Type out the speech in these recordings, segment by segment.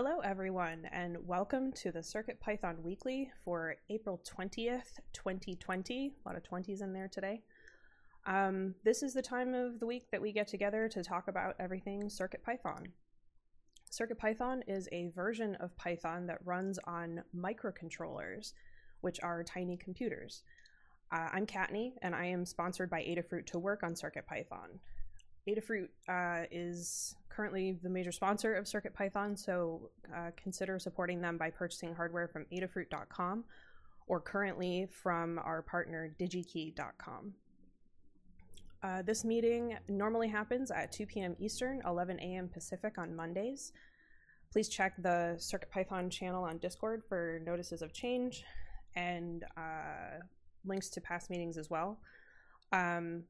Hello, everyone, and welcome to the Circuit Python Weekly for April 20th, 2020. A lot of 20s in there today. Um, this is the time of the week that we get together to talk about everything Circuit Python. Circuit Python is a version of Python that runs on microcontrollers, which are tiny computers. Uh, I'm Kattni, and I am sponsored by Adafruit to work on Circuit Python. Adafruit uh, is currently the major sponsor of CircuitPython, so uh, consider supporting them by purchasing hardware from adafruit.com or currently from our partner digikey.com. Uh, this meeting normally happens at 2 p.m. Eastern, 11 a.m. Pacific on Mondays. Please check the CircuitPython channel on Discord for notices of change and uh, links to past meetings as well. Um,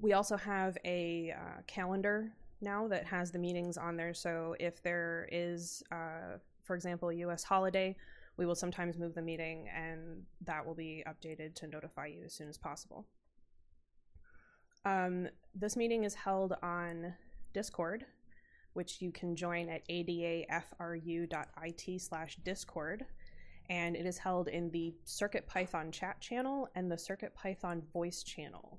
we also have a uh, calendar now that has the meetings on there. So if there is, uh, for example, a US holiday, we will sometimes move the meeting and that will be updated to notify you as soon as possible. Um, this meeting is held on Discord, which you can join at adafru.it slash discord. And it is held in the CircuitPython chat channel and the CircuitPython voice channel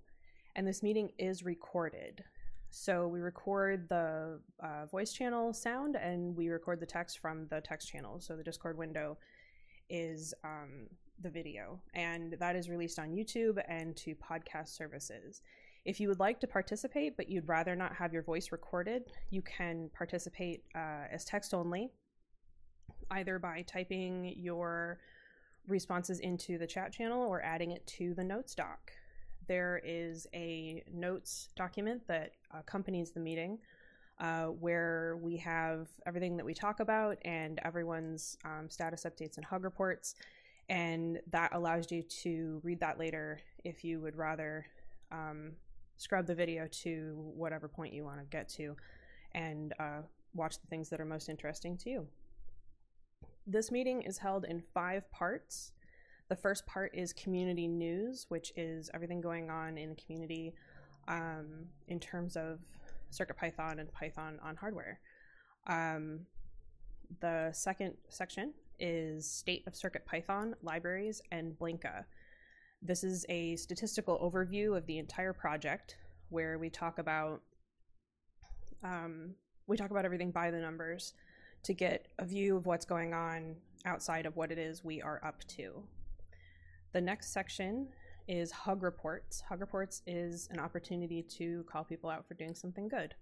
and this meeting is recorded. So we record the uh, voice channel sound and we record the text from the text channel. So the Discord window is um, the video, and that is released on YouTube and to podcast services. If you would like to participate, but you'd rather not have your voice recorded, you can participate uh, as text only, either by typing your responses into the chat channel or adding it to the notes doc there is a notes document that accompanies the meeting uh, where we have everything that we talk about and everyone's um, status updates and hug reports. And that allows you to read that later if you would rather um, scrub the video to whatever point you want to get to and uh, watch the things that are most interesting to you. This meeting is held in five parts. The first part is community news, which is everything going on in the community um, in terms of CircuitPython and Python on hardware. Um, the second section is State of CircuitPython, Libraries, and Blinka. This is a statistical overview of the entire project where we talk about um, we talk about everything by the numbers to get a view of what's going on outside of what it is we are up to. The next section is Hug Reports. Hug Reports is an opportunity to call people out for doing something good.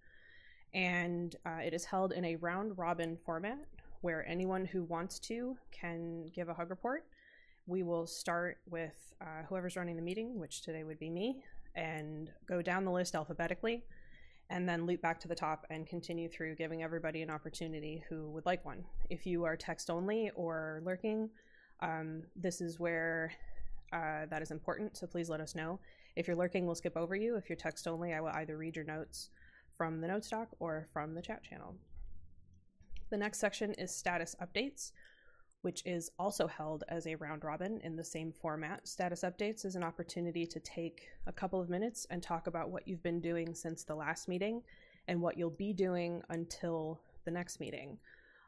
And uh, it is held in a round robin format where anyone who wants to can give a hug report. We will start with uh, whoever's running the meeting, which today would be me, and go down the list alphabetically, and then loop back to the top and continue through giving everybody an opportunity who would like one. If you are text only or lurking, um, this is where uh, that is important, so please let us know. If you're lurking, we'll skip over you. If you're text only, I will either read your notes from the notes doc or from the chat channel. The next section is status updates, which is also held as a round robin in the same format. Status updates is an opportunity to take a couple of minutes and talk about what you've been doing since the last meeting and what you'll be doing until the next meeting.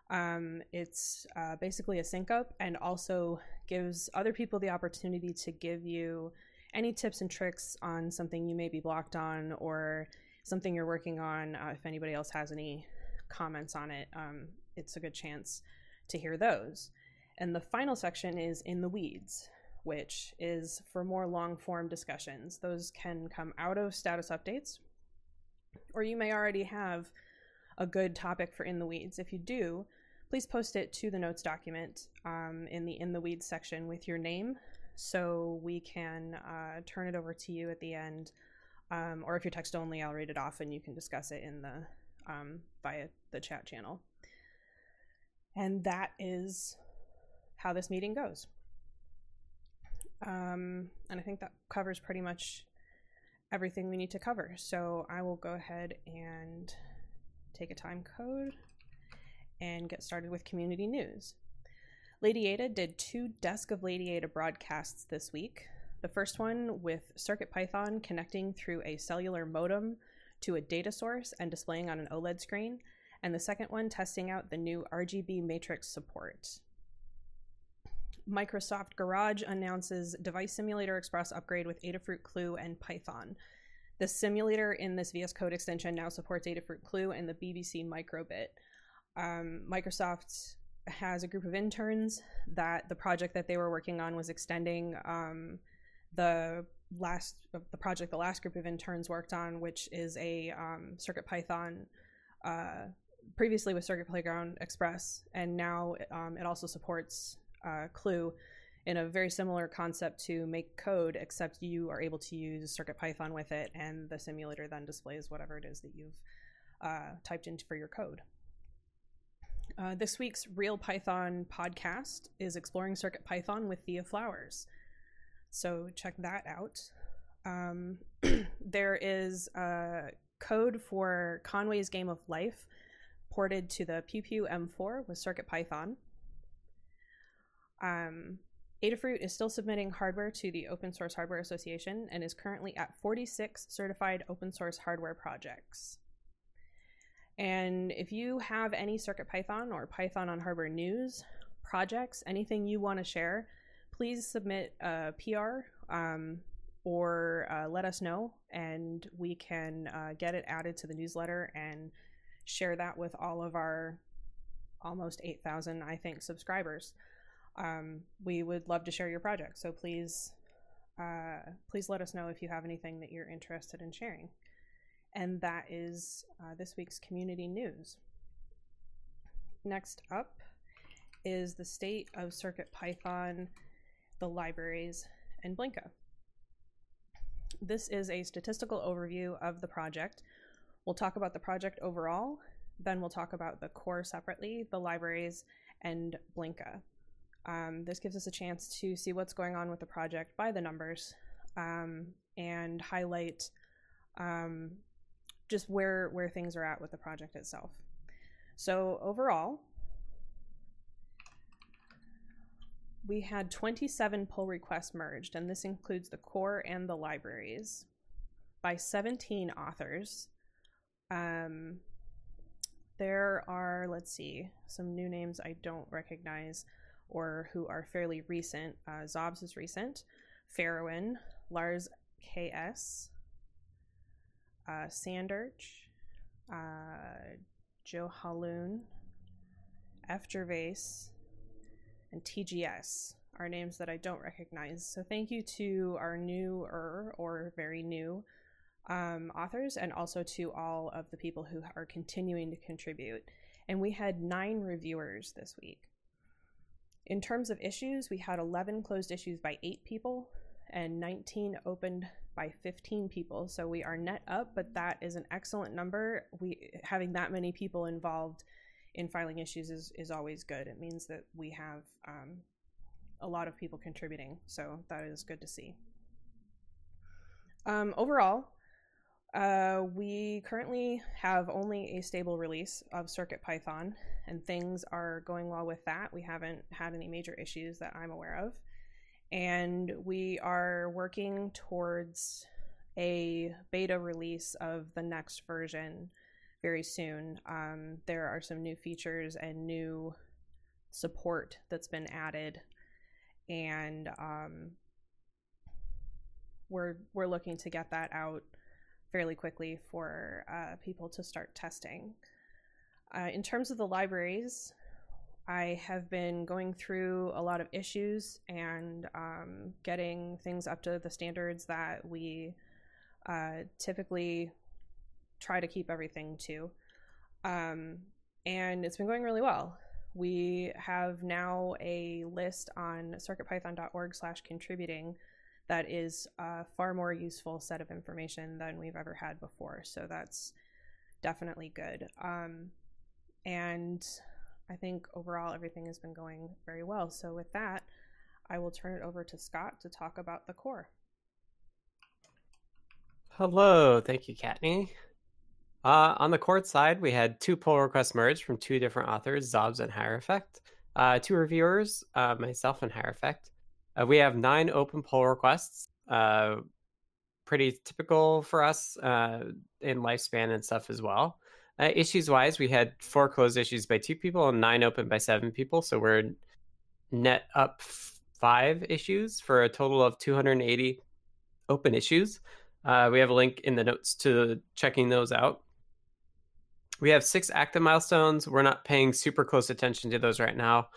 Um, it's uh, basically a sync up and also gives other people the opportunity to give you any tips and tricks on something you may be blocked on or something you're working on. Uh, if anybody else has any comments on it, um, it's a good chance to hear those. And the final section is In the Weeds, which is for more long form discussions. Those can come out of status updates, or you may already have a good topic for In the Weeds. If you do, please post it to the notes document um, in the in the weeds section with your name so we can uh, turn it over to you at the end um, or if you're text only i'll read it off and you can discuss it in the um, via the chat channel. And that is how this meeting goes. Um, and i think that covers pretty much everything we need to cover. So i will go ahead and take a time code and get started with community news. Lady Ada did two Desk of Lady Ada broadcasts this week. The first one with CircuitPython connecting through a cellular modem to a data source and displaying on an OLED screen, and the second one testing out the new RGB matrix support. Microsoft Garage announces Device Simulator Express upgrade with Adafruit Clue and Python. The simulator in this VS Code extension now supports Adafruit Clue and the BBC Microbit. Um, Microsoft has a group of interns that the project that they were working on was extending um, the last the project the last group of interns worked on, which is a um, Circuit Python. Uh, previously with Circuit Playground Express, and now um, it also supports uh, Clue in a very similar concept to make code, except you are able to use Circuit Python with it, and the simulator then displays whatever it is that you've uh, typed into for your code. Uh, this week's Real Python podcast is exploring Circuit Python with Thea Flowers. So check that out. Um, there is a code for Conway's Game of Life ported to the Pew Pew M4 with CircuitPython. Um, Adafruit is still submitting hardware to the Open Source Hardware Association and is currently at 46 certified open source hardware projects. And if you have any CircuitPython or Python on hardware news, projects, anything you want to share, please submit a PR um, or uh, let us know, and we can uh, get it added to the newsletter and share that with all of our almost 8,000, I think, subscribers um, we would love to share your project. So please, uh, please let us know if you have anything that you're interested in sharing. And that is uh, this week's community news. Next up is the state of Circuit Python, the libraries, and Blinka. This is a statistical overview of the project. We'll talk about the project overall, then we'll talk about the core separately, the libraries, and Blinka. Um, this gives us a chance to see what's going on with the project by the numbers um, and highlight um, just where where things are at with the project itself. So overall, we had 27 pull requests merged, and this includes the core and the libraries by 17 authors. Um, there are, let's see, some new names I don't recognize or who are fairly recent. Uh, Zobs is recent. Farrowin, Lars KS, uh, Sanderch, uh, Joe Haloon, F. Gervais, and TGS are names that I don't recognize. So thank you to our newer or very new um, authors and also to all of the people who are continuing to contribute. And we had nine reviewers this week. In terms of issues, we had 11 closed issues by 8 people and 19 opened by 15 people. So we are net up, but that is an excellent number. We having that many people involved in filing issues is, is always good. It means that we have um, a lot of people contributing. So that is good to see. Um, overall, uh, we currently have only a stable release of CircuitPython, and things are going well with that. We haven't had any major issues that I'm aware of. And we are working towards a beta release of the next version very soon. Um, there are some new features and new support that's been added, and um, we're we're looking to get that out fairly quickly for uh, people to start testing. Uh, in terms of the libraries, I have been going through a lot of issues and um, getting things up to the standards that we uh, typically try to keep everything to. Um, and it's been going really well. We have now a list on circuitpython.org slash contributing that is a far more useful set of information than we've ever had before. So that's definitely good. Um, and I think overall everything has been going very well. So with that, I will turn it over to Scott to talk about the core. Hello, thank you, Kattni. Uh, on the court side, we had two pull requests merged from two different authors, Zobs and Hierophect. Uh, two reviewers, uh, myself and Hierophect. Uh, we have nine open pull requests. Uh, pretty typical for us uh, in lifespan and stuff as well. Uh, issues wise, we had four closed issues by two people and nine open by seven people. So we're net up five issues for a total of 280 open issues. Uh, we have a link in the notes to checking those out. We have six active milestones. We're not paying super close attention to those right now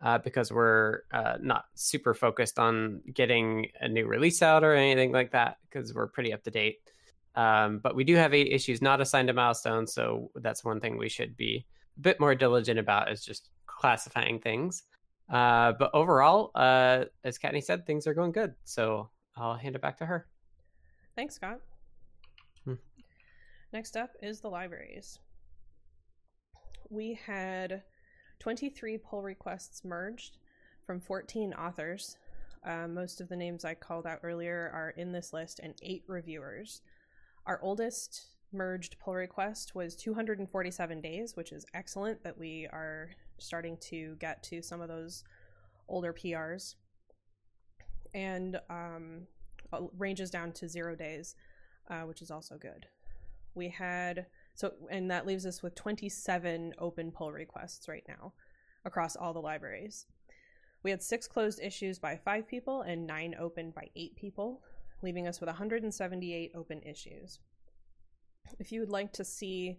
uh, because we're uh, not super focused on getting a new release out or anything like that because we're pretty up to date. Um, but we do have eight issues not assigned to milestones, so that's one thing we should be a bit more diligent about is just classifying things. Uh, but overall, uh, as Kattni said, things are going good. So I'll hand it back to her. Thanks, Scott. Hmm. Next up is the libraries. We had 23 pull requests merged from 14 authors. Uh, most of the names I called out earlier are in this list, and eight reviewers. Our oldest merged pull request was 247 days, which is excellent that we are starting to get to some of those older PRs. And um, ranges down to zero days, uh, which is also good. We had so, and that leaves us with 27 open pull requests right now across all the libraries. We had six closed issues by five people and nine open by eight people, leaving us with 178 open issues. If you would like to see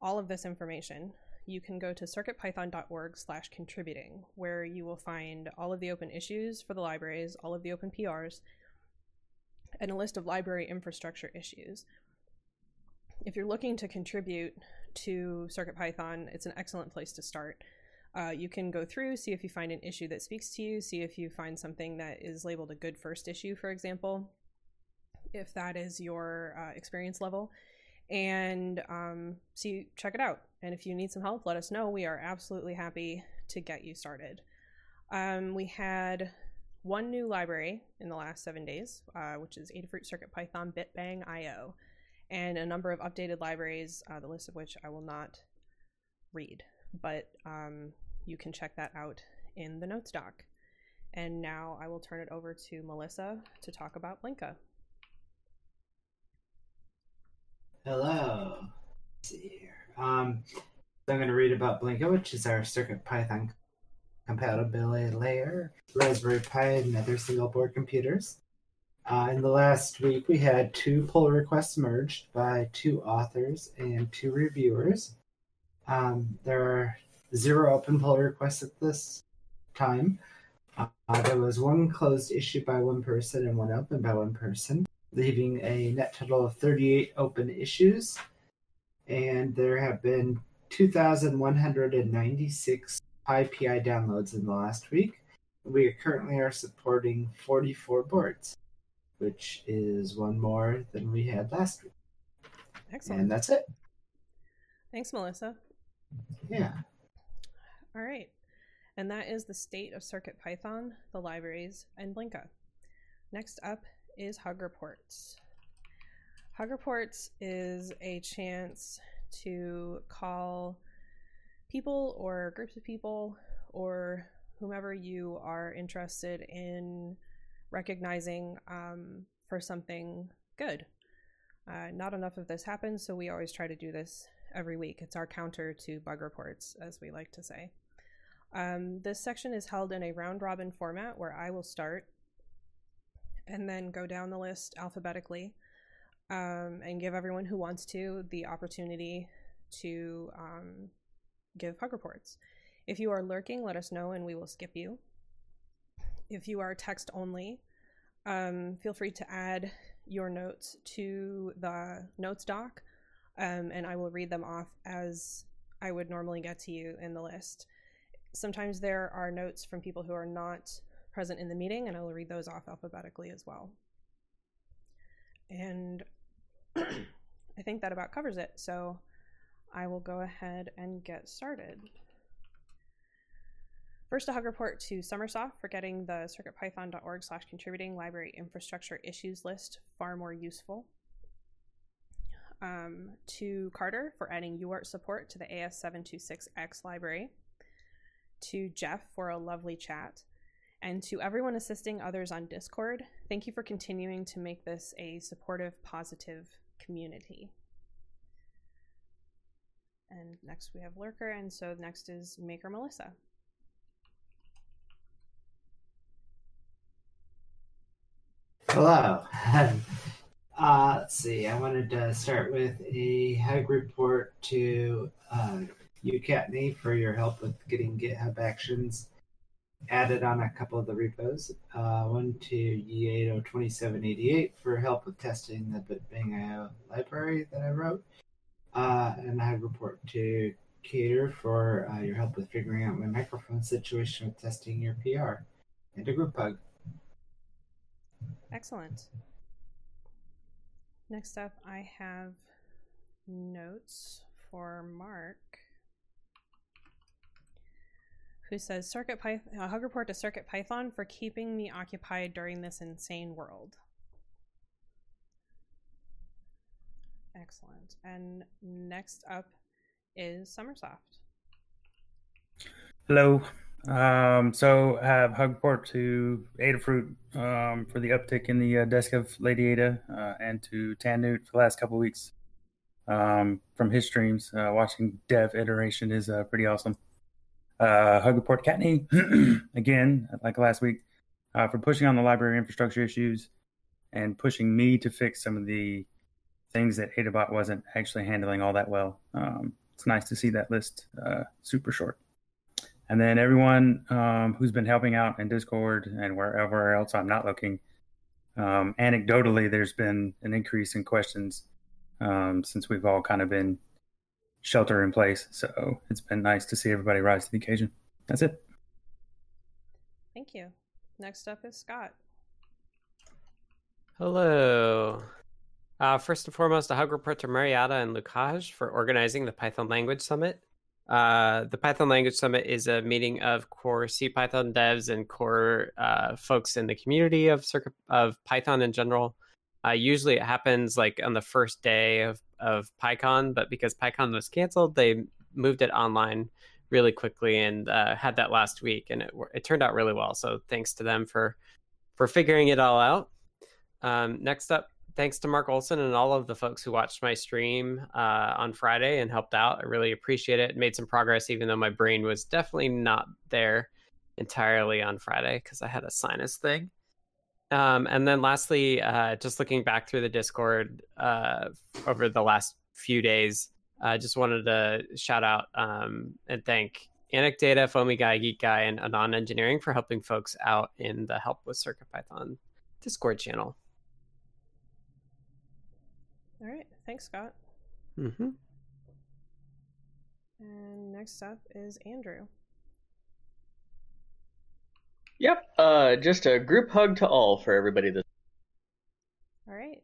all of this information, you can go to circuitpython.org slash contributing, where you will find all of the open issues for the libraries, all of the open PRs, and a list of library infrastructure issues. If you're looking to contribute to CircuitPython, it's an excellent place to start. Uh, you can go through, see if you find an issue that speaks to you, see if you find something that is labeled a good first issue, for example, if that is your uh, experience level, and um, see, check it out. And if you need some help, let us know. We are absolutely happy to get you started. Um, we had one new library in the last seven days, uh, which is Adafruit Circuit Python BitBang IO, and a number of updated libraries, uh, the list of which I will not read, but um, you can check that out in the notes doc. And now I will turn it over to Melissa to talk about Blinka. Hello. Let's see here. Um, so I'm going to read about Blinka, which is our Circuit Python compatibility layer, Raspberry Pi, and other single board computers. Uh, in the last week, we had two pull requests merged by two authors and two reviewers. Um, there are zero open pull requests at this time. Uh, there was one closed issue by one person and one open by one person, leaving a net total of 38 open issues. And there have been 2,196 PyPI downloads in the last week. We currently are supporting 44 boards, which is one more than we had last week. Excellent. And that's it. Thanks, Melissa. Yeah. All right. And that is the state of Circuit Python, the libraries, and Blinka. Next up is Hug Reports. Hug Reports is a chance to call people or groups of people or whomever you are interested in recognizing um, for something good. Uh, not enough of this happens, so we always try to do this every week. It's our counter to bug reports, as we like to say. Um, this section is held in a round robin format where I will start and then go down the list alphabetically um, and give everyone who wants to the opportunity to um, give hug reports. If you are lurking, let us know and we will skip you. If you are text only, um, feel free to add your notes to the notes doc um, and I will read them off as I would normally get to you in the list. Sometimes there are notes from people who are not present in the meeting, and I will read those off alphabetically as well. And I think that about covers it. So I will go ahead and get started. First, a hug report to Sommersoft for getting the circuitpython.org slash contributing library infrastructure issues list far more useful. Um, to Carter for adding UART support to the AS726X library. To Jeff for a lovely chat. And to everyone assisting others on Discord, thank you for continuing to make this a supportive, positive community. And next we have Lurker, and so next is Maker Melissa. Hello. uh, let's see. I wanted to start with a HUG report to uh, you, Kattni, for your help with getting GitHub Actions added on a couple of the repos. Uh, one to Yeato 2788 for help with testing the BitBang library that I wrote. Uh, and I have report to Cater for uh, your help with figuring out my microphone situation with testing your PR. And a group hug. Excellent. Next up, I have notes for Mark, who says Circuit Python, hug report to Circuit Python for keeping me occupied during this insane world. Excellent. And next up is Sommersoft. Hello. Um, so I have hug report to Adafruit um, for the uptick in the uh, desk of Lady Ada uh, and to Tannewt for the last couple weeks um, from his streams. Uh, watching dev iteration is uh, pretty awesome. Uh, hug report Kattni again, like last week, uh, for pushing on the library infrastructure issues and pushing me to fix some of the things that Adabot wasn't actually handling all that well. Um, it's nice to see that list super short and then everyone um, who's been helping out in Discord and wherever else I'm not looking. Um, anecdotally, there's been an increase in questions um, since we've all kind of been shelter in place. So it's been nice to see everybody rise to the occasion. That's it. Thank you. Next up is Scott. Hello. Uh, first and foremost, a hug report to Mariatta and Łukasz for organizing the Python Language Summit. Uh, the Python Language Summit is a meeting of core C Python devs and core uh, folks in the community of of Python in general. Uh, usually, it happens like on the first day of of PyCon, but because PyCon was canceled, they moved it online really quickly and uh, had that last week, and it it turned out really well. So thanks to them for for figuring it all out. Um, next up, thanks to Mark Olson and all of the folks who watched my stream uh, on Friday and helped out. I really appreciate it. Made some progress, even though my brain was definitely not there entirely on Friday because I had a sinus thing. Um, and then lastly, uh, just looking back through the Discord uh, over the last few days, I just wanted to shout out um, and thank Anecdata, Foamy Guy, Geek Guy, and Anon Engineering for helping folks out in the Help with CircuitPython Discord channel. All right. Thanks, Scott. Mm-hmm. And next up is Andrew. Yep. Uh, just a group hug to all for everybody this. All right.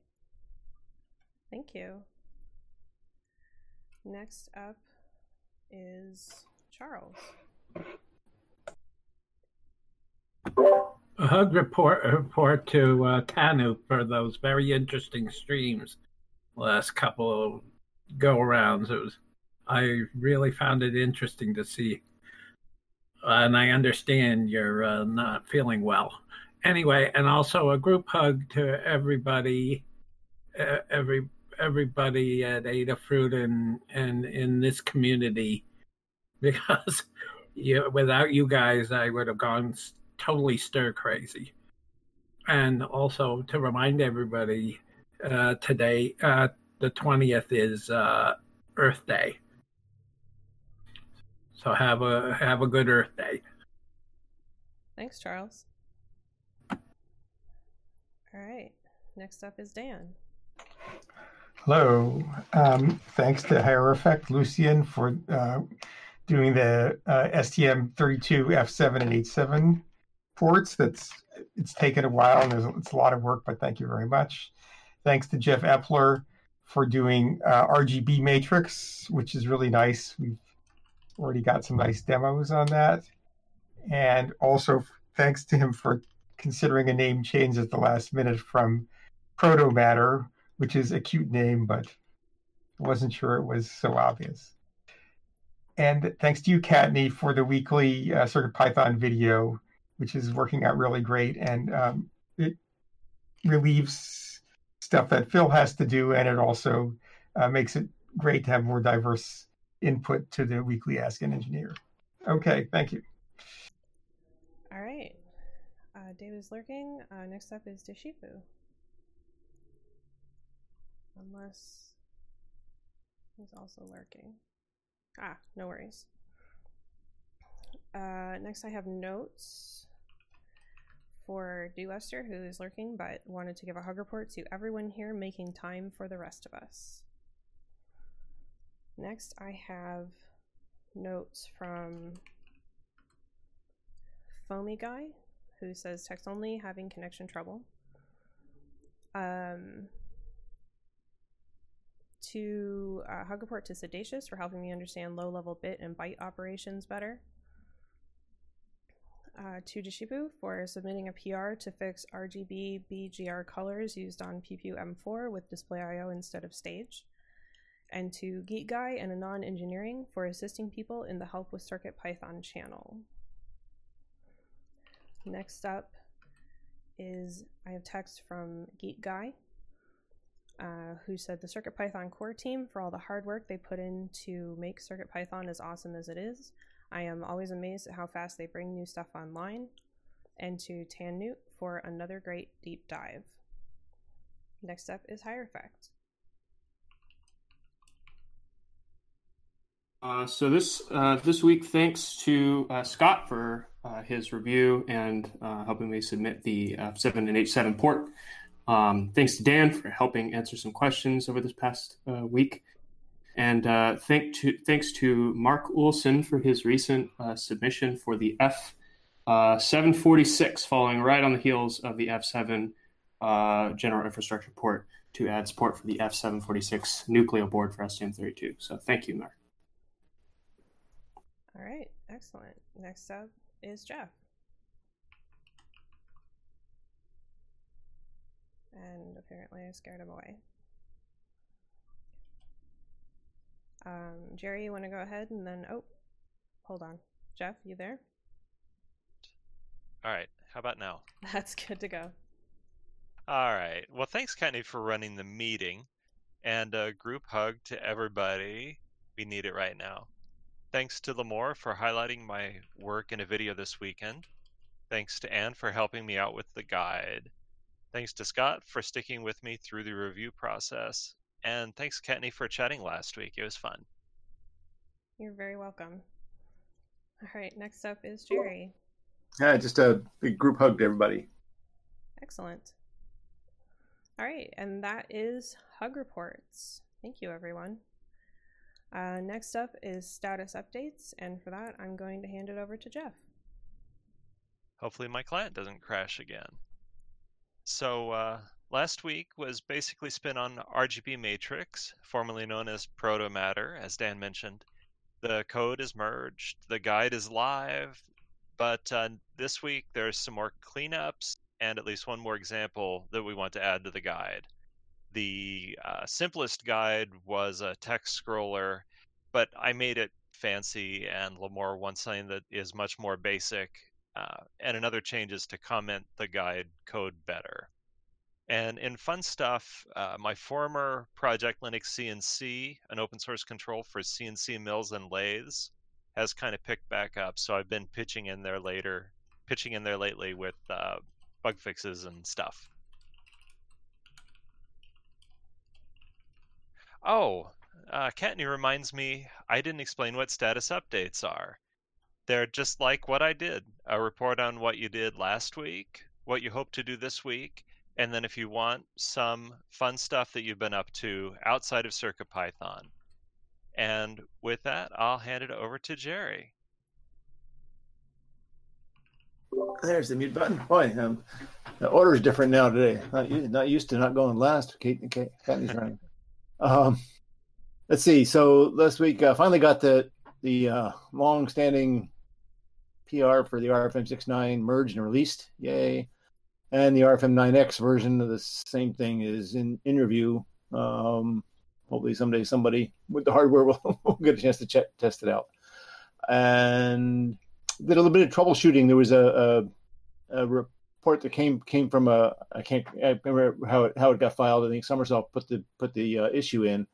Thank you. Next up is Charles. A hug report report to uh, Tanu for those very interesting streams last couple of go arounds. It was I really found it interesting to see, and I understand you're uh, not feeling well. Anyway, and also a group hug to everybody, every everybody at Adafruit and and in this community, because you, without you guys, I would have gone totally stir crazy. And also to remind everybody uh, today. Uh, the 20th is uh, Earth Day. So have a have a good Earth Day. Thanks, Charles. All right. Next up is Dan. Hello. Um, thanks to Hierophect Lucian for uh, doing the uh, STM32F7 and H7 ports. That's it's taken a while and there's it's a lot of work, but thank you very much. Thanks to Jeff Epler for doing uh, RGB matrix, which is really nice. We've already got some nice demos on that. And also thanks to him for considering a name change at the last minute from Proto Matter, which is a cute name, but I wasn't sure it was so obvious. And thanks to you, Kattni, for the weekly uh, Circuit Python video, which is working out really great. And um, it relieves stuff that Phil has to do, and it also uh, makes it great to have more diverse input to the weekly Ask an Engineer. Okay, thank you. All right. Uh, David's lurking. Uh, next up is Deshipu. Unless he's also lurking. Ah, no worries. Uh, next, I have notes for Dewester, who is lurking but wanted to give a hug report to everyone here, making time for the rest of us. Next, I have notes from Foamy Guy, who says text only, having connection trouble. Um, to uh, report to Siddacious for helping me understand low level bit and byte operations better. Uh, to Deshipu for submitting a PR to fix RGB BGR colors used on PPU M4 with display IO instead of stage. And to Geek Guy and Anon Engineering for assisting people in the Help with Circuit Python channel. Next up is I have text from Geek Guy uh, who said the CircuitPython core team for all the hard work they put in to make CircuitPython as awesome as it is. I am always amazed at how fast they bring new stuff online. And to Tan Newt for another great deep dive. Next up is Hierophect. Uh, so this uh, this week, thanks to uh, Scott for uh, his review and uh, helping me submit the F7 and H7 port. Um, thanks to Dan for helping answer some questions over this past uh, week. And uh, thank to, thanks to Mark Olson for his recent uh, submission for the F746, following right on the heels of the F7 uh, general infrastructure port to add support for the F746 Nucleo board for STM32. So thank you, Mark. All right, excellent. Next up is Jeff. and apparently I scared him away. Um, Jerry, you want to go ahead and then, oh, hold on. Jeff, you there? All right. How about now? That's good to go. All right. Well, thanks, Kenny, for running the meeting and a group hug to everybody. We need it right now. Thanks to Limor for highlighting my work in a video this weekend. Thanks to Anne for helping me out with the guide. Thanks to Scott for sticking with me through the review process. And thanks, Kattni, for chatting last week. It was fun. You're very welcome. All right, next up is Jerry. Yeah, just a big group hug to everybody. Excellent. All right, and that is hug reports. Thank you, everyone. Uh, next up is status updates, and for that, I'm going to hand it over to Jeff. Hopefully, my client doesn't crash again. So uh, last week was basically spent on RGB Matrix, formerly known as Proto Matter, as Dan mentioned. The code is merged, the guide is live, but uh, this week there's some more cleanups and at least one more example that we want to add to the guide. The uh, simplest guide was a text scroller, but I made it fancy, and Limor wants something that is much more basic uh, and another change is to comment the guide code better. And in fun stuff, uh, my former project Linux CNC, an open source control for CNC mills and lathes, has kind of picked back up. So I've been pitching in there later, pitching in there lately with uh, bug fixes and stuff. Oh, uh, Kattni reminds me I didn't explain what status updates are. They're just like what I did a report on what you did last week, what you hope to do this week, and then if you want some fun stuff that you've been up to outside of CircuitPython. And with that, I'll hand it over to Jerry. There's the mute button. Boy, um, the order is different now today. Not, not used to not going last. Kate, Kate Kattni's running. Um, let's see. So last week, uh, finally got the the uh, long-standing PR for the RFM69 merged and released. Yay. And the RFM9X version of the same thing is in, interview. Um, hopefully someday somebody with the hardware will, will get a chance to check, test it out. And did a little bit of troubleshooting. There was a, a, a report that came came from a I can't I remember how it how it got filed. I think Sommersoft put the put the uh, issue in,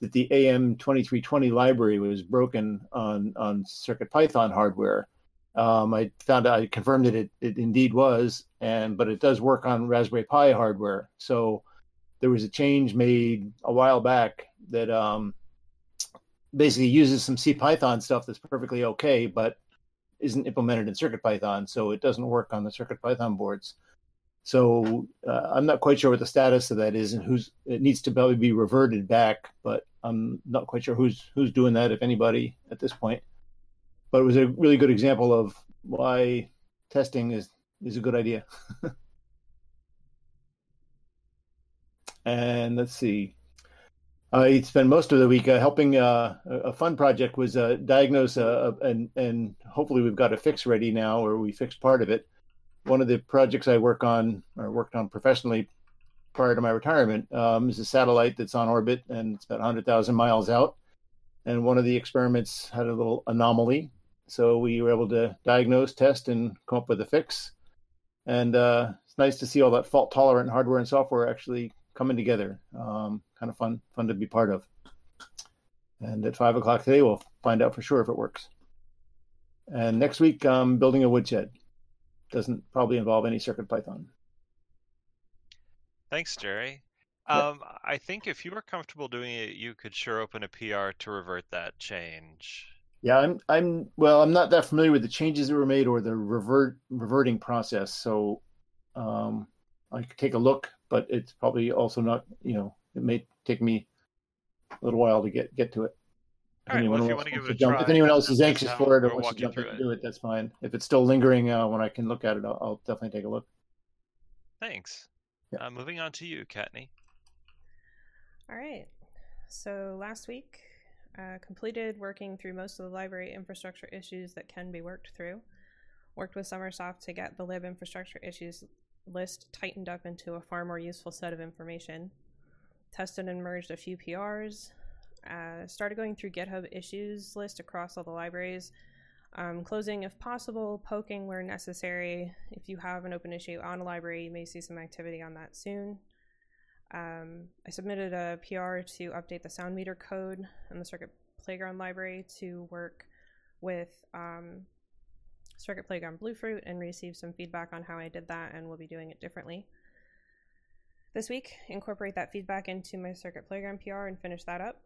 that the AM2320 library was broken on on Circuit Python hardware. Um, I found I confirmed that it, it indeed was, and but it does work on Raspberry Pi hardware. So there was a change made a while back that um, basically uses some C Python stuff that's perfectly okay, but isn't implemented in Circuit Python, so it doesn't work on the Circuit Python boards. So uh, I'm not quite sure what the status of that is and who's it needs to probably be reverted back, but I'm not quite sure who's who's doing that, if anybody, at this point. But it was a really good example of why testing is is a good idea. and let's see. I spent most of the week uh, helping uh, a fun project was uh, diagnose uh, and and hopefully we've got a fix ready now, or we fixed part of it. One of the projects I work on or worked on professionally prior to my retirement um, is a satellite that's on orbit and it's about 100,000 miles out. And one of the experiments had a little anomaly, so we were able to diagnose, test, and come up with a fix. And uh, it's nice to see all that fault tolerant hardware and software actually coming together. Um, kind of fun, fun to be part of. And at five o'clock today, we'll find out for sure if it works. And next week, I'm building a woodshed. Doesn't probably involve any Circuit Python. Thanks, Jerry. Um, I think if you were comfortable doing it, you could sure open a PR to revert that change. Yeah, I'm. I'm. Well, I'm not that familiar with the changes that were made or the revert reverting process. So, um, I could take a look, but it's probably also not. You know, it may take me a little while to get get to it. If All right, well, anyone if you else give wants it to a jump, try, if anyone else is anxious how for it or we'll wants to jump through in and it. do it, that's fine. If it's still lingering uh, when I can look at it, I'll, I'll definitely take a look. Thanks. Yeah. Uh, moving on to you, Kattni. All right. So last week, uh, completed working through most of the library infrastructure issues that can be worked through. Worked with Sommersoft to get the lib infrastructure issues list tightened up into a far more useful set of information. Tested and merged a few PRs. Uh, started going through GitHub issues list across all the libraries. Um, closing if possible, poking where necessary. If you have an open issue on a library, you may see some activity on that soon. Um, I submitted a PR to update the sound meter code in the Circuit Playground library to work with um, Circuit Playground Bluefruit and received some feedback on how I did that and will be doing it differently. This week, incorporate that feedback into my Circuit Playground PR and finish that up.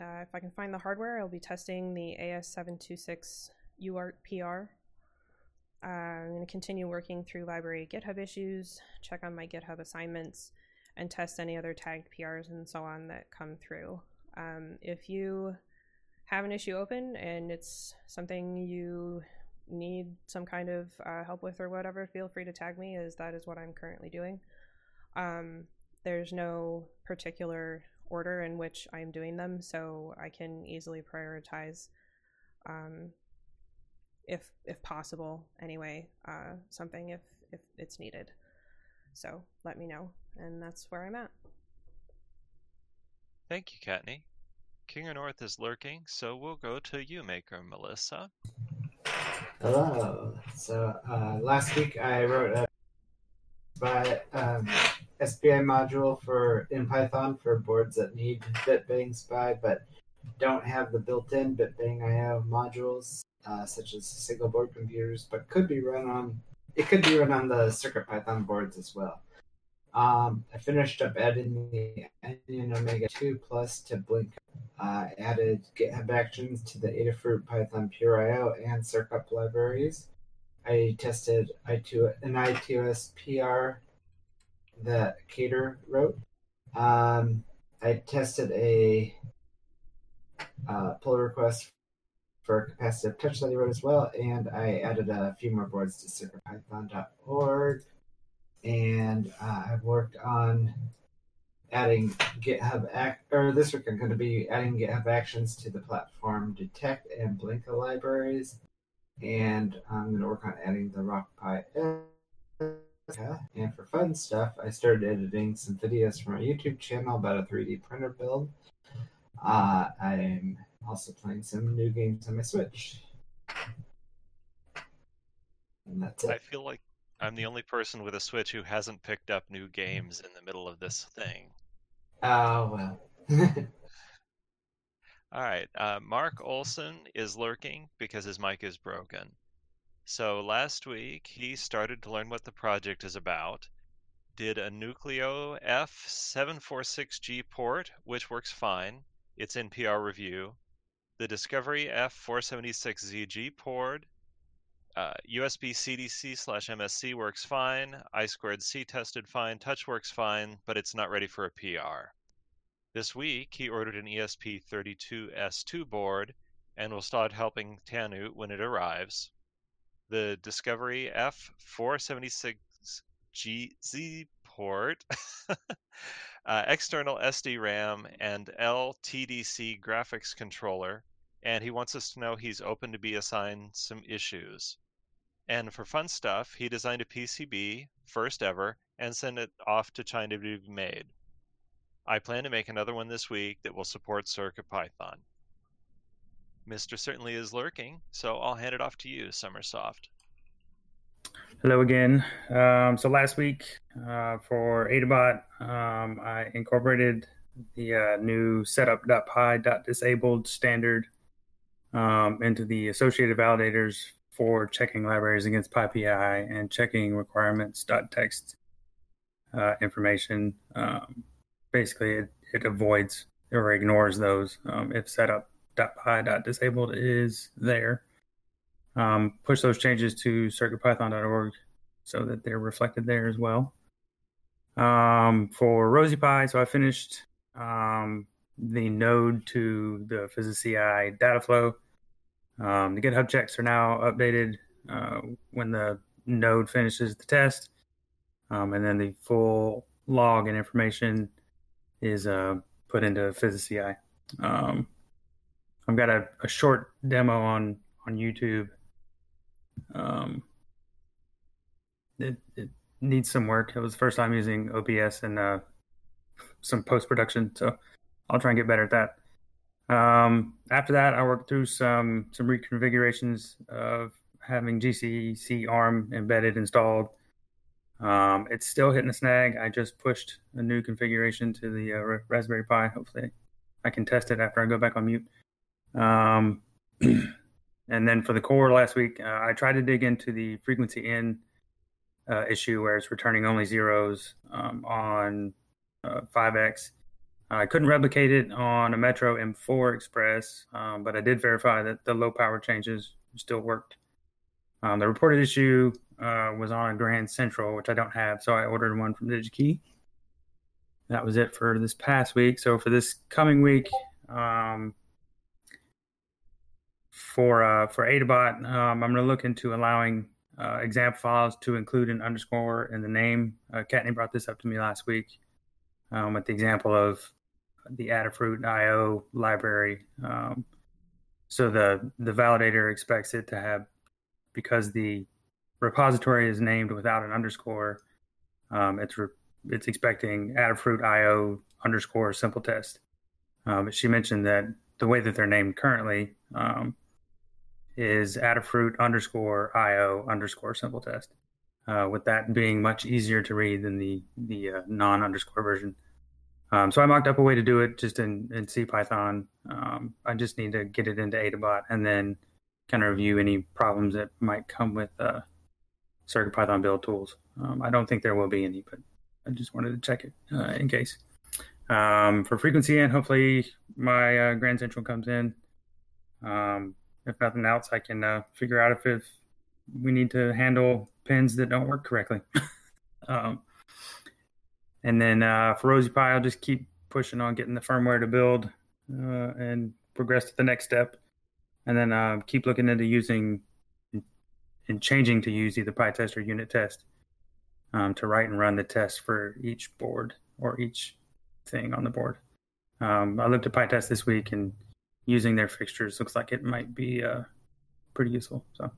Uh, if I can find the hardware, I'll be testing the AS726 UART PR. Uh, I'm going to continue working through library GitHub issues, check on my GitHub assignments, and test any other tagged PRs and so on that come through. Um, if you have an issue open and it's something you need some kind of uh, help with or whatever, feel free to tag me, as that is what I'm currently doing. Um, there's no particular order in which I'm doing them, so I can easily prioritize, um, if if possible, anyway, uh, something if if it's needed. So let me know, and that's where I'm at. Thank you, Kattni. King of North is lurking, so we'll go to you, Maker Melissa. Hello. So uh, last week I wrote a by um, SPI module for in Python for boards that need BitBang SPI but don't have the built-in BitBang IO modules, uh, such as single board computers, but could be run on it could be run on the Circuit Python boards as well. Um, I finished up adding the Onion Omega 2 Plus to Blinka. Uh, added GitHub Actions to the Adafruit Python Pure IO and Circup libraries. I tested I2, an I2S PR that Cater wrote. Um, I tested a uh, pull request for capacitive touch that he wrote as well, and I added a few more boards to circuitpython.org. And uh, I've worked on adding GitHub act or this week I'm going to be adding GitHub Actions to the platform Detect and Blinka libraries, and I'm going to work on adding the RockPi. And for fun stuff, I started editing some videos for my YouTube channel about a 3D printer build. Uh, I'm also playing some new games on my Switch. And that's I feel like I'm the only person with a Switch who hasn't picked up new games in the middle of this thing. Oh, well. All right. Uh, Mark Olson is lurking because his mic is broken. So last week he started to learn what the project is about, did a Nucleo F746G port, which works fine. It's in PR review. The Discovery F476ZG port, uh, USB CDC slash MSC works fine. I squared C tested fine. Touch works fine, but it's not ready for a PR. This week, he ordered an ESP32S2 board and will start helping Tannewt when it arrives. The Discovery F476GZ port, uh, external SD RAM, and LTDC graphics controller, and he wants us to know he's open to be assigned some issues. And for fun stuff, he designed a PCB, first ever, and sent it off to China to be made. I plan to make another one this week that will support CircuitPython. Mr. Certainly is lurking, so I'll hand it off to you, Sommersoft. Hello again. Um, so last week uh, for Adabot, um, I incorporated the uh, new setup.py.disabled standard um, into the associated validators for checking libraries against PyPI and checking requirements.txt uh, information. Um, basically it, it avoids or ignores those um, if setup.py.disabled is there. Um, push those changes to circuitpython.org so that they're reflected there as well. Um, for RosiePi, so I finished um, the node to the PhysaCI data flow. Um, the GitHub checks are now updated uh, when the node finishes the test. Um, and then the full log and information is uh, put into PhysaCI. Um, I've got a, a, short demo on on YouTube. Um, it, it needs some work. It was the first time using OBS and uh, some post production, so I'll try and get better at that. Um, after that, I worked through some some reconfigurations of having GCC ARM embedded installed um, it's still hitting a snag. I just pushed a new configuration to the uh, Raspberry Pi. Hopefully, I can test it after I go back on mute. Um, and then for the core last week, uh, I tried to dig into the frequency in uh, issue where it's returning only zeros um, on 5x. Uh, couldn't replicate it on a Metro M4 Express, um, but I did verify that the low power changes still worked. Um, the reported issue uh, was on a Grand Central, which I don't have, so I ordered one from DigiKey. That was it for this past week. So for this coming week, um, for uh, for Adabot, um, I'm going to look into allowing uh, example files to include an underscore in the name. Uh, Kattni brought this up to me last week um, with the example of the Adafruit IO library. Um, so the the validator expects it to have because the repository is named without an underscore, um, it's re- it's expecting Adafruit IO underscore simple test. Um, she mentioned that the way that they're named currently um, is Adafruit underscore IO underscore simple test. Uh, with that being much easier to read than the the uh, non underscore version. Um, so I mocked up a way to do it just in, in C Python. Um, I just need to get it into Adabot and then kind of review any problems that might come with uh, CircuitPython build tools. Um, I don't think there will be any, but I just wanted to check it uh, in case. Um, for frequency and hopefully my uh, Grand Central comes in. If nothing else, I can uh, figure out if, if we need to handle pins that don't work correctly. um, and then uh, for RosiePi, I'll just keep pushing on getting the firmware to build uh, and progress to the next step. And then uh, keep looking into using and changing to use either PyTest or unit test um, to write and run the test for each board or each thing on the board. Um, I looked at PyTest this week and using their fixtures looks like it might be uh, pretty useful. So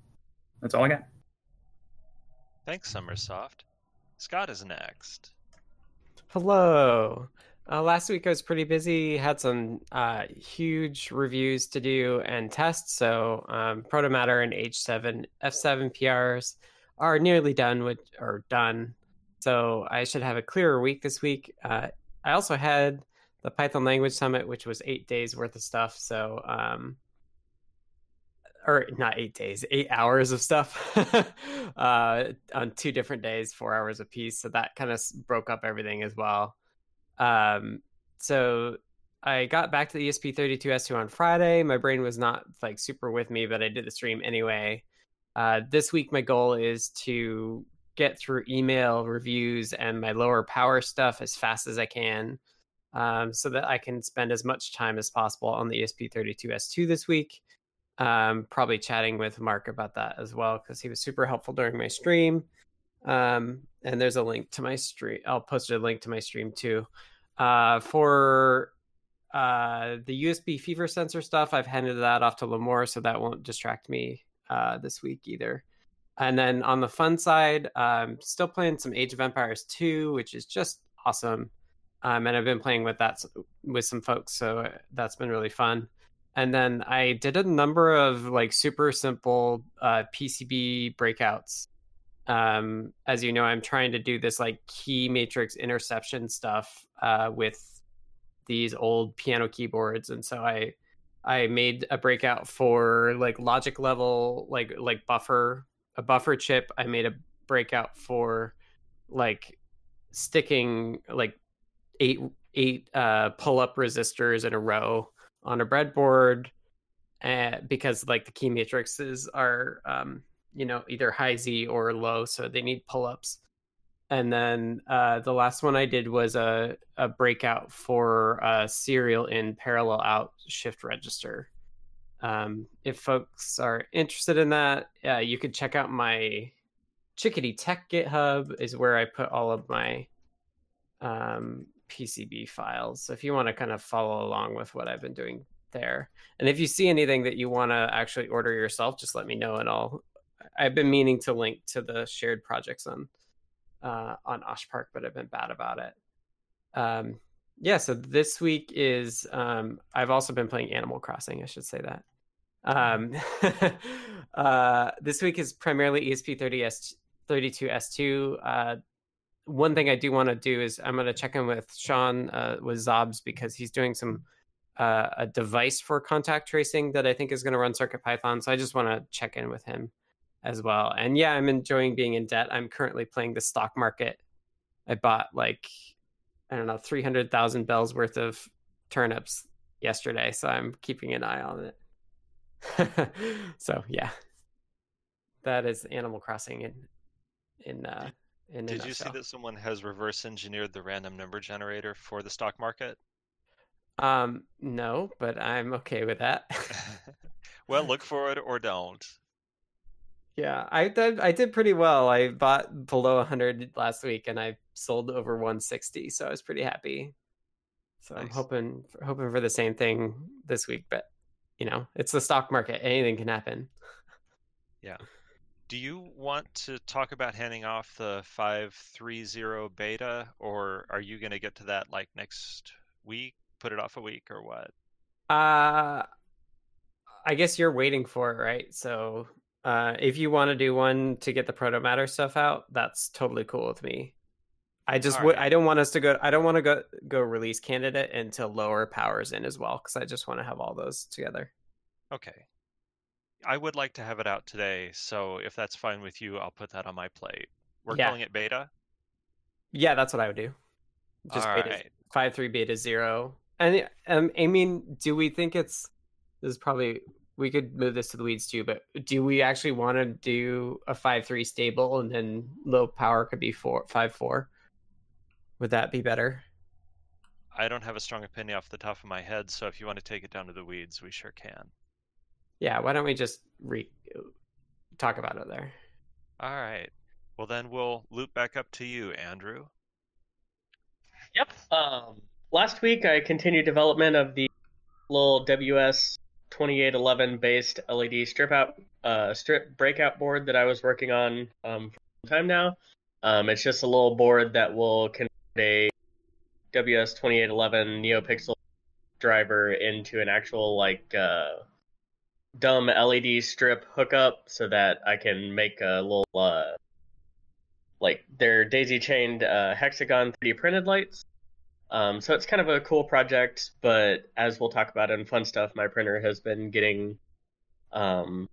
that's all I got. Thanks, Sommersoft. Scott is next. Hello. Uh, last week I was pretty busy, had some uh, huge reviews to do and tests. So um, Protomatter and H7 F7 PRs are nearly done which are done. So I should have a clearer week this week. Uh, I also had the Python Language Summit, which was eight days worth of stuff. So, um, or not eight days, eight hours of stuff uh, on two different days, four hours a piece. So that kind of broke up everything as well. Um, so I got back to the ESP32S2 on Friday. My brain was not like super with me, but I did the stream anyway. Uh, this week, my goal is to get through email reviews and my lower power stuff as fast as I can um, so that I can spend as much time as possible on the ESP32S2 this week. Um, probably chatting with Mark about that as well because he was super helpful during my stream. Um, and there's a link to my stream. I'll post a link to my stream too. Uh, for uh, the USB fever sensor stuff, I've handed that off to Limor, so that won't distract me uh, this week either. And then on the fun side, I'm still playing some Age of Empires 2, which is just awesome. Um, and I've been playing with that with some folks, so that's been really fun. And then I did a number of like super simple uh, PCB breakouts. Um, as you know, I'm trying to do this like key matrix interception stuff uh, with these old piano keyboards, and so I I made a breakout for like logic level, like like buffer a buffer chip. I made a breakout for like sticking like eight eight uh, pull up resistors in a row on a breadboard, uh, because like the key matrices are um, you know either high Z or low, so they need pull ups. And then uh, the last one I did was a, a breakout for a serial in parallel out shift register. Um, if folks are interested in that, uh, you could check out my Chickadee Tech GitHub is where I put all of my um, PCB files. So if you want to kind of follow along with what I've been doing there, and if you see anything that you want to actually order yourself, just let me know, and I'll. I've been meaning to link to the shared projects on uh, on OshPark, but I've been bad about it. Um, yeah, so this week is um, I've also been playing Animal Crossing. I should say that. Um, uh, this week is primarily ESP30S 32S2. Uh, one thing I do want to do is I'm going to check in with Sean uh, with Zobs because he's doing some uh, a device for contact tracing that I think is going to run Circuit Python. So I just want to check in with him as well. And yeah, I'm enjoying being in debt. I'm currently playing the stock market. I bought like I don't know, 300,000 bells worth of turnips yesterday. So I'm keeping an eye on it. so yeah, that is Animal Crossing in, in, uh, in Did you see that someone has reverse engineered the random number generator for the stock market? Um, no, but I'm okay with that. well, look for it or don't. Yeah, I did. I did pretty well. I bought below 100 last week, and I sold over 160, so I was pretty happy. So nice. I'm hoping hoping for the same thing this week, but you know, it's the stock market; anything can happen. Yeah. Do you want to talk about handing off the 530 beta, or are you going to get to that like next week? Put it off a week, or what? Uh, I guess you're waiting for it, right? So uh, if you want to do one to get the proto matter stuff out, that's totally cool with me. I just right. I don't want us to go. I don't want to go go release candidate until lower powers in as well because I just want to have all those together. Okay. I would like to have it out today, so if that's fine with you, I'll put that on my plate. We're yeah. calling it beta. Yeah, that's what I would do. Just all beta right. five three beta zero. And um, I mean, do we think it's this is probably we could move this to the weeds too, but do we actually want to do a five three stable and then low power could be four five four? Would that be better? I don't have a strong opinion off the top of my head, so if you want to take it down to the weeds, we sure can. Yeah, why don't we just re- talk about it there? All right. Well, then we'll loop back up to you, Andrew. Yep. Um, last week I continued development of the little WS 2811 based LED strip out uh, strip breakout board that I was working on um, for some time now. Um, it's just a little board that will convert a WS 2811 NeoPixel driver into an actual like uh, dumb LED strip hookup so that I can make a little uh, like they're daisy chained uh, hexagon 3D printed lights Um, so it's kind of a cool project, but as we'll talk about in fun stuff, my printer has been getting um,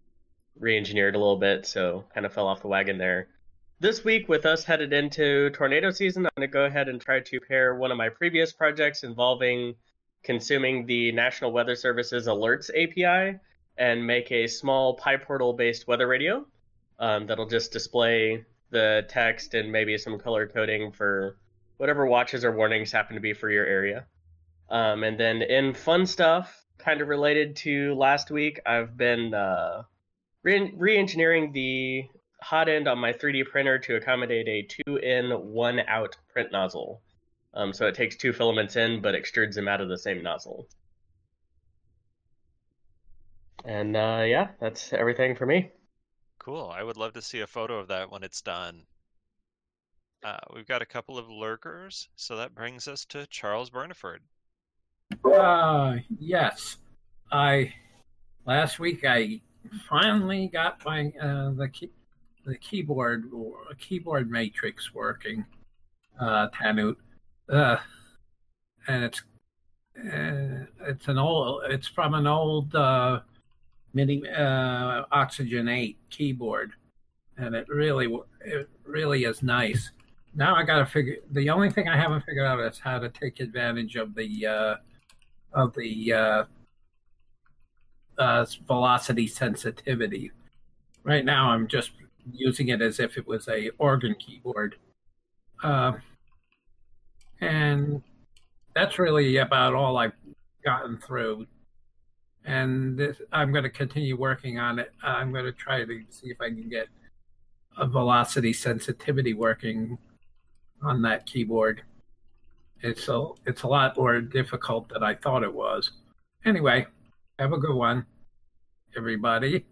re-engineered a little bit, so kind of fell off the wagon there. This week, with us headed into tornado season, I'm going to go ahead and try to pair one of my previous projects involving consuming the National Weather Service's Alerts API and make a small PyPortal based weather radio um, that'll just display the text and maybe some color coding for whatever watches or warnings happen to be for your area. Um, and then in fun stuff, kind of related to last week, I've been uh, re engineering the hot end on my 3D printer to accommodate a two in, one out print nozzle. Um, so it takes two filaments in, but extrudes them out of the same nozzle. And uh, yeah, that's everything for me. Cool. I would love to see a photo of that when it's done. Uh, we've got a couple of lurkers, so that brings us to Charles Burniford. Uh, yes. I last week I finally got my uh, the key, the keyboard keyboard matrix working, uh, Tannewt, uh, and it's uh, it's an old it's from an old uh, mini uh, Oxygen Eight keyboard, and it really it really is nice. Now I got to figure. The only thing I haven't figured out is how to take advantage of the uh, of the uh, uh, velocity sensitivity. Right now, I'm just using it as if it was a organ keyboard, uh, and that's really about all I've gotten through. And this, I'm going to continue working on it. I'm going to try to see if I can get a velocity sensitivity working on that keyboard. It's a it's a lot more difficult than I thought it was. Anyway, have a good one, everybody.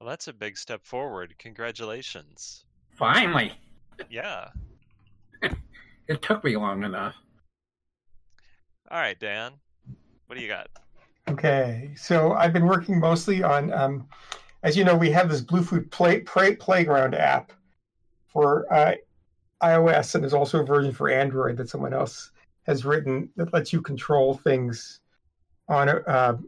Well, that's a big step forward. Congratulations. Finally. Yeah. it took me long enough. All right, Dan. What do you got? Okay, so I've been working mostly on, um, as you know, we have this Bluefruit play, play, Playground app for uh, iOS, and there's also a version for Android that someone else has written that lets you control things on a, uh,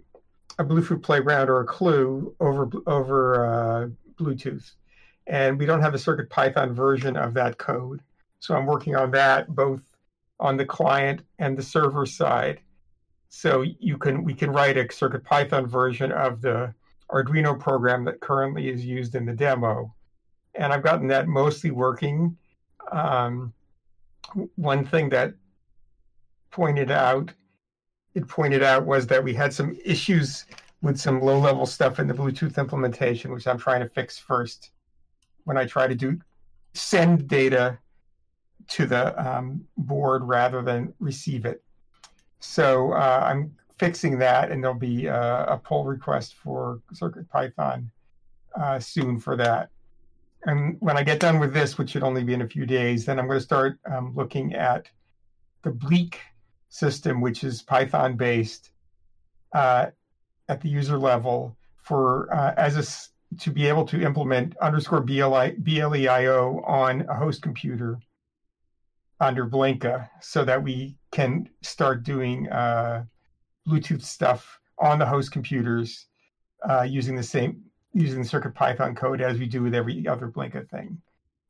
a Bluefruit Playground or a Clue over over uh, Bluetooth. And we don't have a Circuit Python version of that code, so I'm working on that both on the client and the server side. So you can we can write a Circuit Python version of the Arduino program that currently is used in the demo, and I've gotten that mostly working um, one thing that pointed out it pointed out was that we had some issues with some low level stuff in the Bluetooth implementation, which I'm trying to fix first. When I try to do send data to the um, board rather than receive it. So uh, I'm fixing that, and there'll be a, a pull request for Circuit Python uh, soon for that. And when I get done with this, which should only be in a few days, then I'm going to start um, looking at the Bleak system, which is Python based uh, at the user level for uh, as a, to be able to implement underscore BLI, BLEIO on a host computer under Blinka so that we can start doing uh, Bluetooth stuff on the host computers uh, using the same using the Circuit Python code as we do with every other Blinka thing.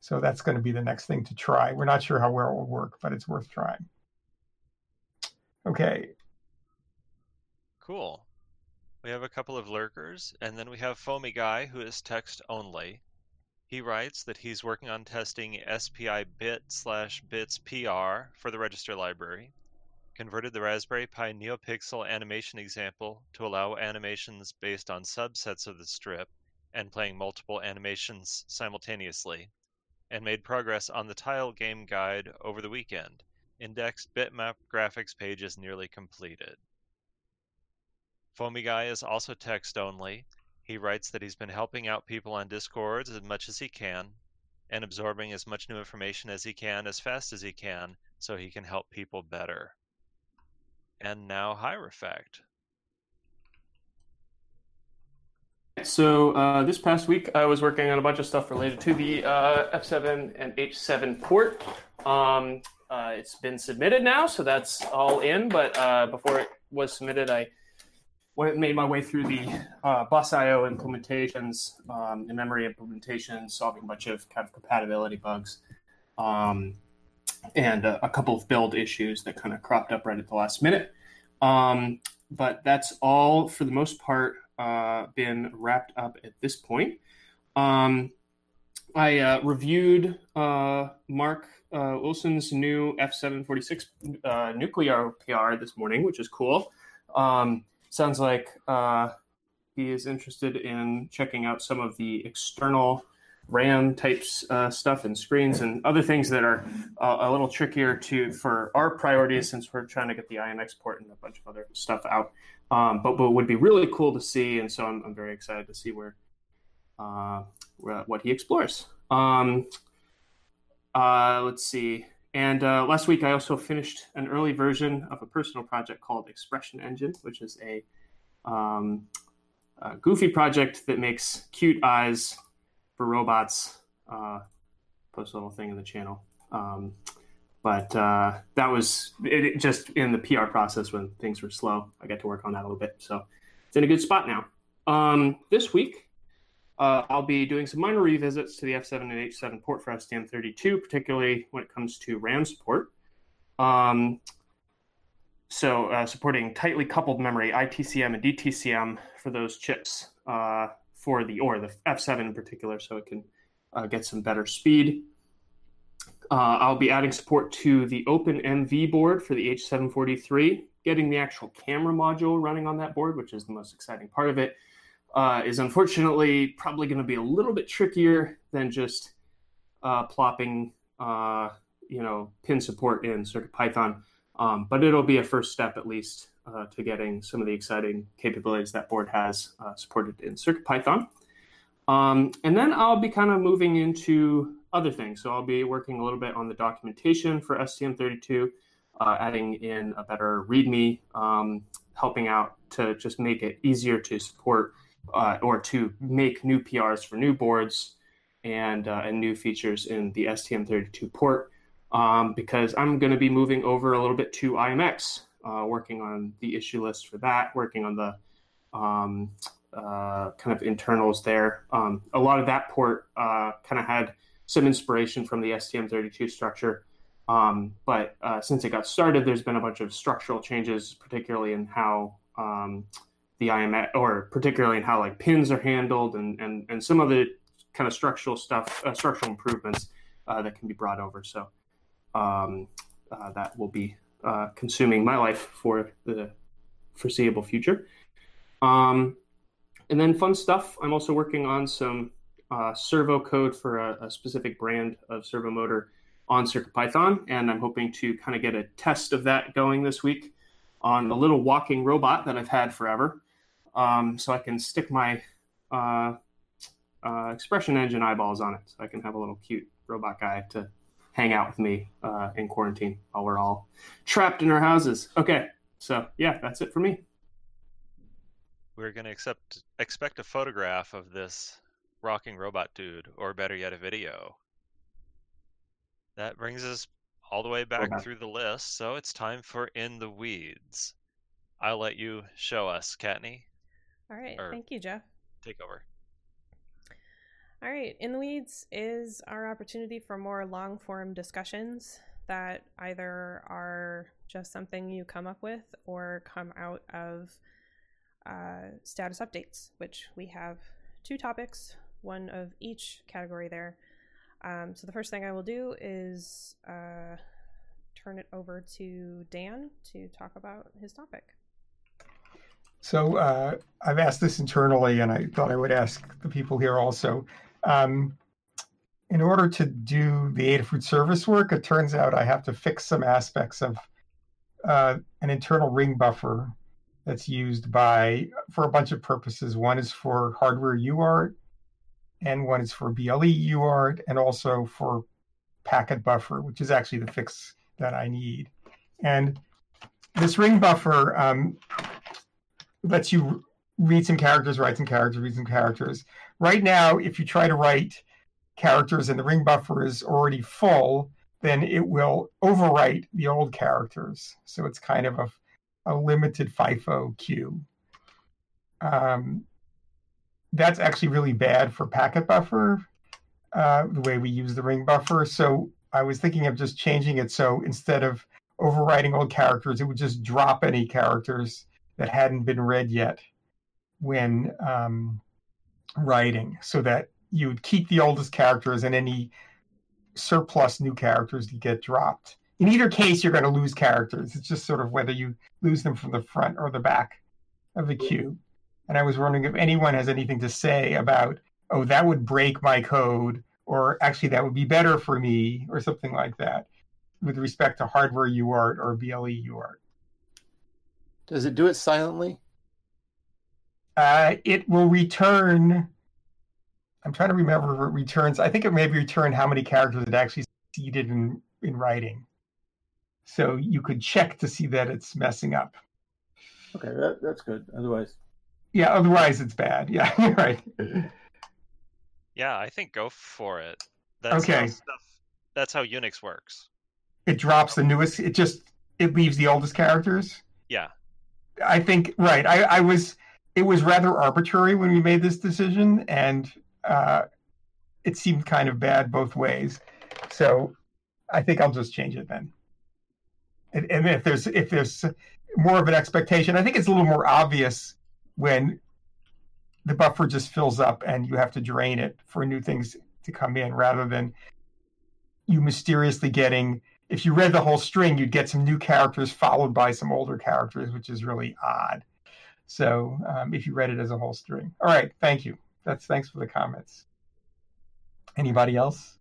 So that's going to be the next thing to try. We're not sure how well it will work, but it's worth trying. Okay. Cool. We have a couple of lurkers, and then we have Foamy Guy, who is text only. He writes that he's working on testing SPI bit slash bits PR for the register library, converted the Raspberry Pi NeoPixel animation example to allow animations based on subsets of the strip and playing multiple animations simultaneously, and made progress on the tile game guide over the weekend. Indexed bitmap graphics page is nearly completed. Foamy Guy is also text only. He writes that he's been helping out people on Discord as much as he can and absorbing as much new information as he can as fast as he can so he can help people better and now Hierophect. So uh, this past week, I was working on a bunch of stuff related to the uh, F7 and H7 port. Um, uh, it's been submitted now, so that's all in. But uh, before it was submitted, I went made my way through the uh, Bus.io implementations, um, in memory implementations, solving a bunch of kind of compatibility bugs, um, and a, a couple of build issues that kind of cropped up right at the last minute. Um, but that's all for the most part uh, been wrapped up at this point. Um, I uh, reviewed uh, Mark uh, Wilson's new F746 uh, Nucleo PR this morning, which is cool. Um, sounds like uh, he is interested in checking out some of the external RAM types uh, stuff and screens and other things that are uh, a little trickier to for our priorities since we're trying to get the IMX port and a bunch of other stuff out. Um, but but would be really cool to see, and so I'm, I'm very excited to see where, uh, where what he explores. Um, uh, let's see. And uh, last week, I also finished an early version of a personal project called Expression Engine, which is a, um, a goofy project that makes cute eyes for robots. Uh, post a little thing in the channel. Um, but uh, that was it, it just in the PR process when things were slow. I got to work on that a little bit. So it's in a good spot now. Um, this week, uh, I'll be doing some minor revisits to the F7 and H7 port for STM32, particularly when it comes to RAM support. Um, so uh, supporting tightly coupled memory, ITCM and DTCM for those chips uh, for the or the F7 in particular, so it can uh, get some better speed. Uh, I'll be adding support to the OpenMV board for the H743, getting the actual camera module running on that board, which is the most exciting part of it uh, is unfortunately probably going to be a little bit trickier than just uh, plopping, uh, you know, pin support in CircuitPython. Um, but it'll be a first step at least uh, to getting some of the exciting capabilities that board has uh, supported in CircuitPython. Um, and then I'll be kind of moving into other things. So I'll be working a little bit on the documentation for STM32, uh, adding in a better README, um, helping out to just make it easier to support uh, or to make new PRs for new boards and uh, and new features in the STM32 port um, because I'm going to be moving over a little bit to IMX, uh, working on the issue list for that, working on the um, uh, kind of internals there. Um, a lot of that port uh, kind of had some inspiration from the STM32 structure. Um, but uh, since it got started, there's been a bunch of structural changes, particularly in how um, the IMX, or particularly in how like pins are handled and and and some of the kind of structural stuff, uh, structural improvements uh, that can be brought over. So um, uh, that will be uh, consuming my life for the foreseeable future. Um, and then fun stuff. I'm also working on some uh, servo code for a, a, specific brand of servo motor on CircuitPython, and I'm hoping to kind of get a test of that going this week on a little walking robot that I've had forever um, so I can stick my uh, uh, expression engine eyeballs on it. So I can have a little cute robot guy to hang out with me uh, in quarantine while we're all trapped in our houses. Okay, so yeah, that's it for me. We're gonna accept expect a photograph of this rocking robot dude, or better yet, a video. That brings us all the way back okay. through the list, so it's time for In the Weeds. I'll let you show us, Kattni. All right. Or Thank you, Jeff. Take over. All right. In the Weeds is our opportunity for more long form discussions that either are just something you come up with or come out of uh, status updates, which we have two topics, one of each category there. Um, so the first thing I will do is uh, turn it over to Dan to talk about his topic. So uh, I've asked this internally, and I thought I would ask the people here also. Um, in order to do the Adafruit service work, it turns out I have to fix some aspects of uh, an internal ring buffer that's used by for a bunch of purposes. One is for hardware UART, and one is for BLE UART, and also for packet buffer, which is actually the fix that I need. And this ring buffer um, lets you read some characters, write some characters, read some characters. Right now, if you try to write characters and the ring buffer is already full, then it will overwrite the old characters. So it's kind of a, a limited FIFO queue. Um, that's actually really bad for packet buffer, uh, the way we use the ring buffer. So I was thinking of just changing it so instead of overwriting old characters, it would just drop any characters that hadn't been read yet when um, writing, so that you would keep the oldest characters and any surplus new characters to get dropped. In either case, you're going to lose characters. It's just sort of whether you lose them from the front or the back of the queue. And I was wondering if anyone has anything to say about, oh, that would break my code, or actually that would be better for me, or something like that, with respect to hardware UART or BLE UART. Does it do it silently? Uh, it will return. I'm trying to remember if it returns. I think it may return how many characters it actually succeeded in in writing. So you could check to see that it's messing up. Okay, that, that's good. Otherwise, Yeah, otherwise it's bad. Yeah, you're right. Yeah, I think go for it. That's how Okay. stuff. That's how Unix works. It drops the newest. It just it leaves the oldest characters. Yeah. I think right. I, I was. It was rather arbitrary when we made this decision, and uh, it seemed kind of bad both ways. So I think I'll just change it then. And, and if there's if there's more of an expectation, I think it's a little more obvious when the buffer just fills up and you have to drain it for new things to come in, rather than you mysteriously getting. If you read the whole string, you'd get some new characters followed by some older characters, which is really odd. So um, if you read it as a whole string, all right, thank you. That's thanks for the comments. Anybody else?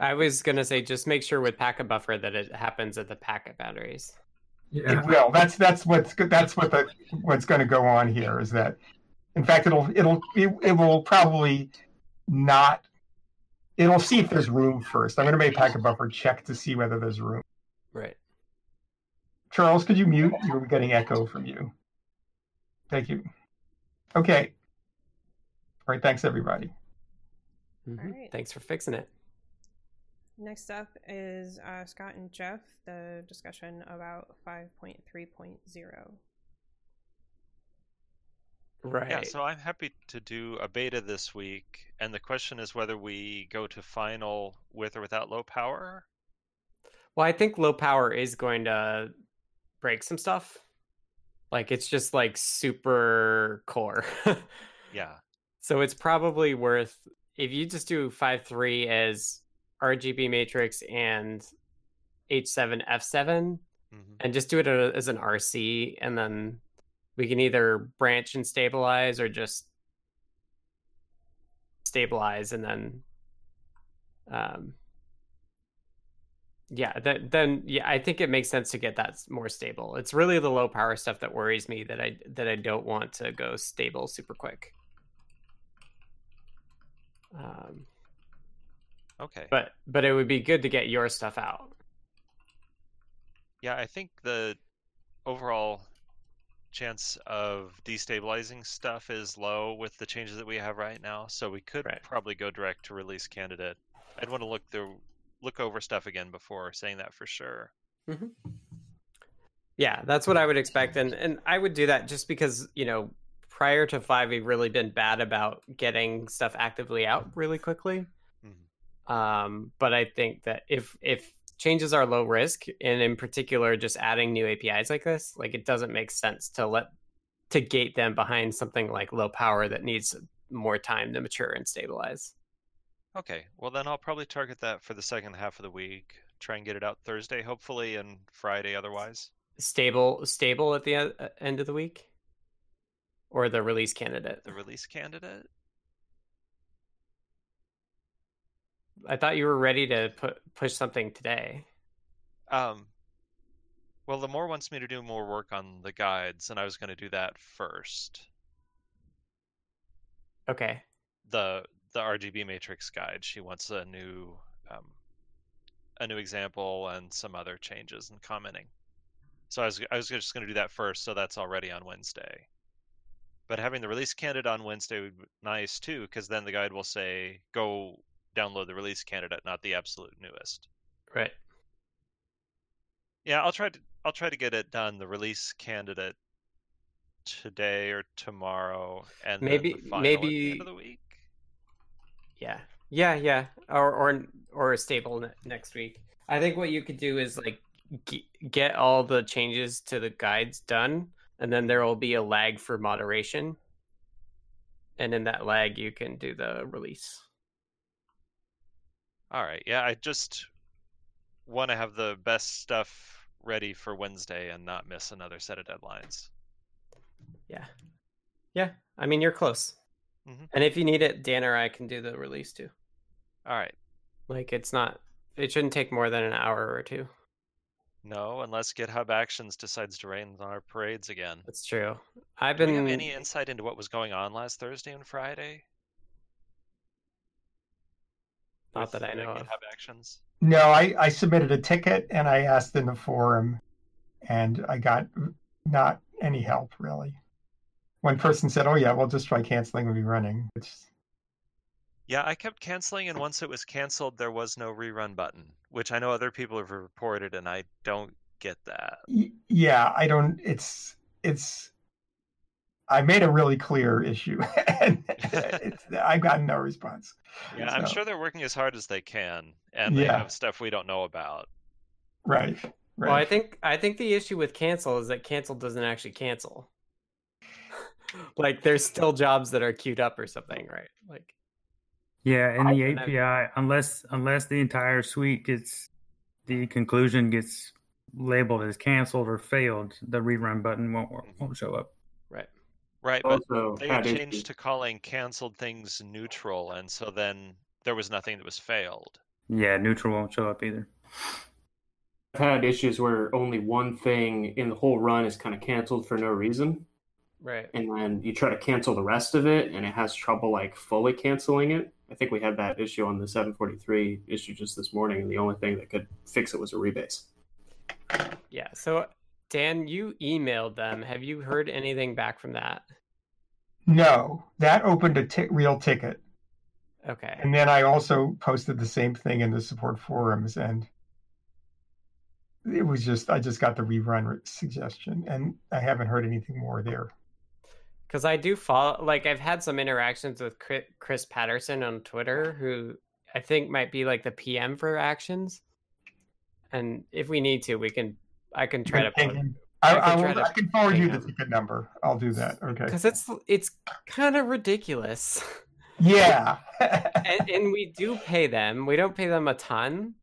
I was gonna say just make sure with packet buffer that it happens at the packet boundaries. Yeah. It will. That's that's what's that's what the what's going to go on here is that, in fact, it'll it'll it, it will probably not. It'll see if there's room first. I'm going to make a packet buffer check to see whether there's room. Right. Charles, could you mute? You're getting echo from you. Thank you. Okay. All right. Thanks, everybody. Mhm. Alright. Thanks for fixing it. Next up is uh, Scott and Jeff, the discussion about 5.3.0. Right. Yeah, so I'm happy to do a beta this week, and the question is whether we go to final with or without low power. Well, I think low power is going to break some stuff. Like it's just like super core. Yeah. so it's probably worth if you just do five three as RGB matrix and H7 F7 hmm and just do it as an RC and then we can either branch and stabilize or just stabilize and then um yeah that then yeah i think it makes sense to get that more stable. It's really the low power stuff that worries me that i that i don't want to go stable super quick. Um Okay. but but it would be good to get your stuff out. Yeah, I think the overall chance of destabilizing stuff is low with the changes that we have right now, so we could Right. probably go direct to release candidate. I'd want to look through look over stuff again before saying that for sure. Yeah, that's what I would expect, and and I would do that just because you know prior to five, we've really been bad about getting stuff actively out really quickly. Mhm. Um, but I think that if if changes are low risk, and in particular just adding new APIs like this, like it doesn't make sense to let to gate them behind something like low power that needs more time to mature and stabilize. Okay, well then I'll probably target that for the second half of the week. Try and get it out Thursday, hopefully, and Friday otherwise. Stable, stable at the uh, end of the week, or the release candidate. The release candidate? I thought you were ready to put push something today. Um, well, Limor wants me to do more work on the guides, and I was going to do that first. Okay. The the RGB matrix guide. She wants a new um, a new example and some other changes and commenting. So I was I was just going to do that first, so that's already on Wednesday. But having the release candidate on Wednesday would be nice too, because then the guide will say go download the release candidate, not the absolute newest. Right. Yeah, I'll try to I'll try to get it done. The release candidate today or tomorrow, and Maybe- the maybe- the end of the week. Yeah. Yeah, yeah. Or or or a stable ne- next week. I think what you could do is like g- get all the changes to the guides done and then there will be a lag for moderation. And in that lag you can do the release. All right. Yeah, I just want to have the best stuff ready for Wednesday and not miss another set of deadlines. Yeah. Yeah. I mean, you're close. Mhm. And if you need it, Dan or I can do the release too. All right. Like it's not it shouldn't take more than an hour or two. No, unless GitHub Actions decides to rain on our parades again. That's true. I've Do been have any insight into what was going on last Thursday and Friday? Not that I know of. GitHub Actions. No, I, I submitted a ticket and I asked in the forum, and I got not any help really. One person said, "Oh yeah, we'll just try canceling and rerunning." Which Yeah, I kept canceling, and once it was canceled, there was no rerun button, which I know other people have reported, and I don't get that. yeah, I don't. It's it's. I made a really clear issue, and it's, I got no response. Yeah, I'm sure they're working as hard as they can, and they Yeah. have stuff we don't know about. Right. Right. Well, I think I think the issue with cancel is that cancel doesn't actually cancel. like there's still jobs that are queued up or something, right? Like Yeah, in the and I- API, unless unless the entire suite gets the conclusion gets labeled as canceled or failed, the rerun button won't won't show up. Right. Right, but Also, they had had issues. changed to calling canceled things neutral, and so then there was nothing that was failed. Yeah, neutral won't show up either. I've had issues where only one thing in the whole run is kind of canceled for no reason, Right. and then you try to cancel the rest of it, and it has trouble like fully canceling it. I think we had that issue on the 743 issue just this morning, and the only thing that could fix it was a rebase. Yeah. So Dan, you emailed them. Have you heard anything back from that? no, that opened a real ticket, Okay. and then I also posted the same thing in the support forums, and it was just I just got the rerun re- suggestion, and I haven't heard anything more there. Because I do follow, like, I've had some interactions with Chris Patterson on Twitter, who I think might be like the PM for actions. And if we need to, we can, I can try to Ping put. I, I can I, will, to I can forward you the ticket number. I'll do that. Okay. because it's it's kind of ridiculous. Yeah. and, and we do pay them. We don't pay them a ton,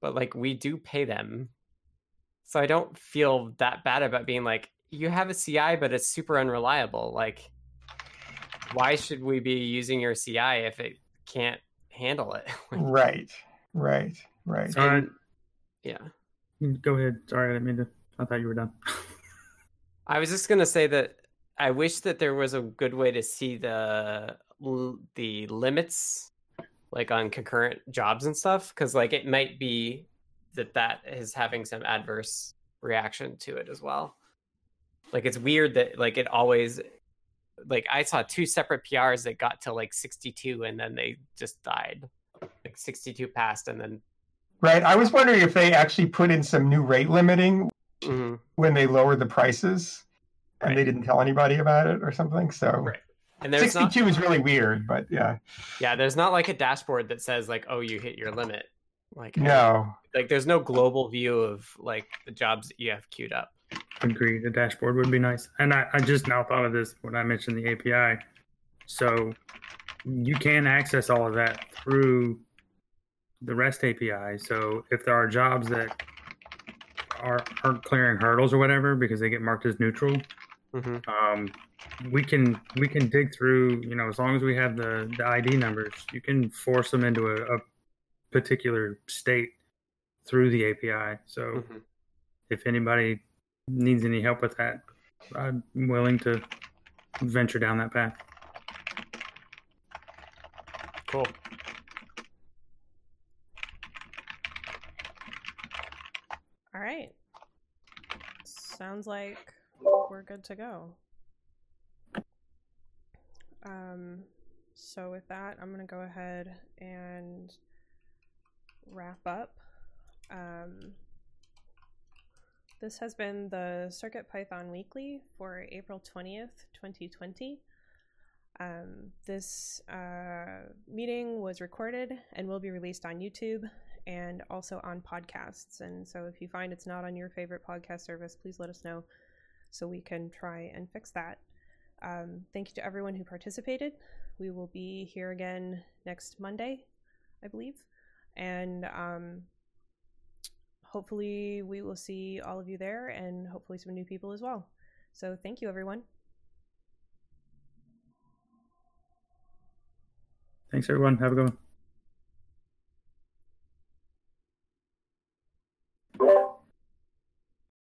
but like we do pay them. So I don't feel that bad about being like, you have a CI, but it's super unreliable. Like, why should we be using your CI if it can't handle it? right. Right. Right. All right, yeah. Go ahead. Sorry, I didn't mean to. I thought you were done. I was just gonna say that I wish that there was a good way to see the the limits, like on concurrent jobs and stuff, because like it might be that that is having some adverse reaction to it as well. Like it's weird that like it always, like I saw two separate PRs that got to like sixty two and then they just died. Like sixty two passed and then Right. I was wondering if they actually put in some new rate limiting Mhm. when they lowered the prices and they didn't tell anybody about it or something. So Right. and there's not 62 is really weird, but yeah. Yeah, there's not like a dashboard that says like, "Oh, you hit your limit." Like No. like there's no global view of like the jobs that you have queued up. Agree. The dashboard would be nice. And I, I just now thought of this when I mentioned the API. So you can access all of that through the REST API. So if there are jobs that are aren't clearing hurdles or whatever because they get marked as neutral, hmm um, we can we can dig through. You know, as long as we have the the ID numbers, you can force them into a, a particular state through the API. So hmm if anybody needs any help with that, I'm willing to venture down that path. Cool. All right. Sounds like we're good to go. Um, so with that, I'm going to go ahead and wrap up. Um, this has been the Circuit Python Weekly for April 20th, 2020. Um, this uh, meeting was recorded and will be released on YouTube and also on podcasts. And so if you find it's not on your favorite podcast service, please let us know so we can try and fix that. Um, thank you to everyone who participated. We will be here again next Monday, I believe. And um, hopefully, we will see all of you there and hopefully some new people as well. So, thank you, everyone. Thanks, everyone. Have a good one.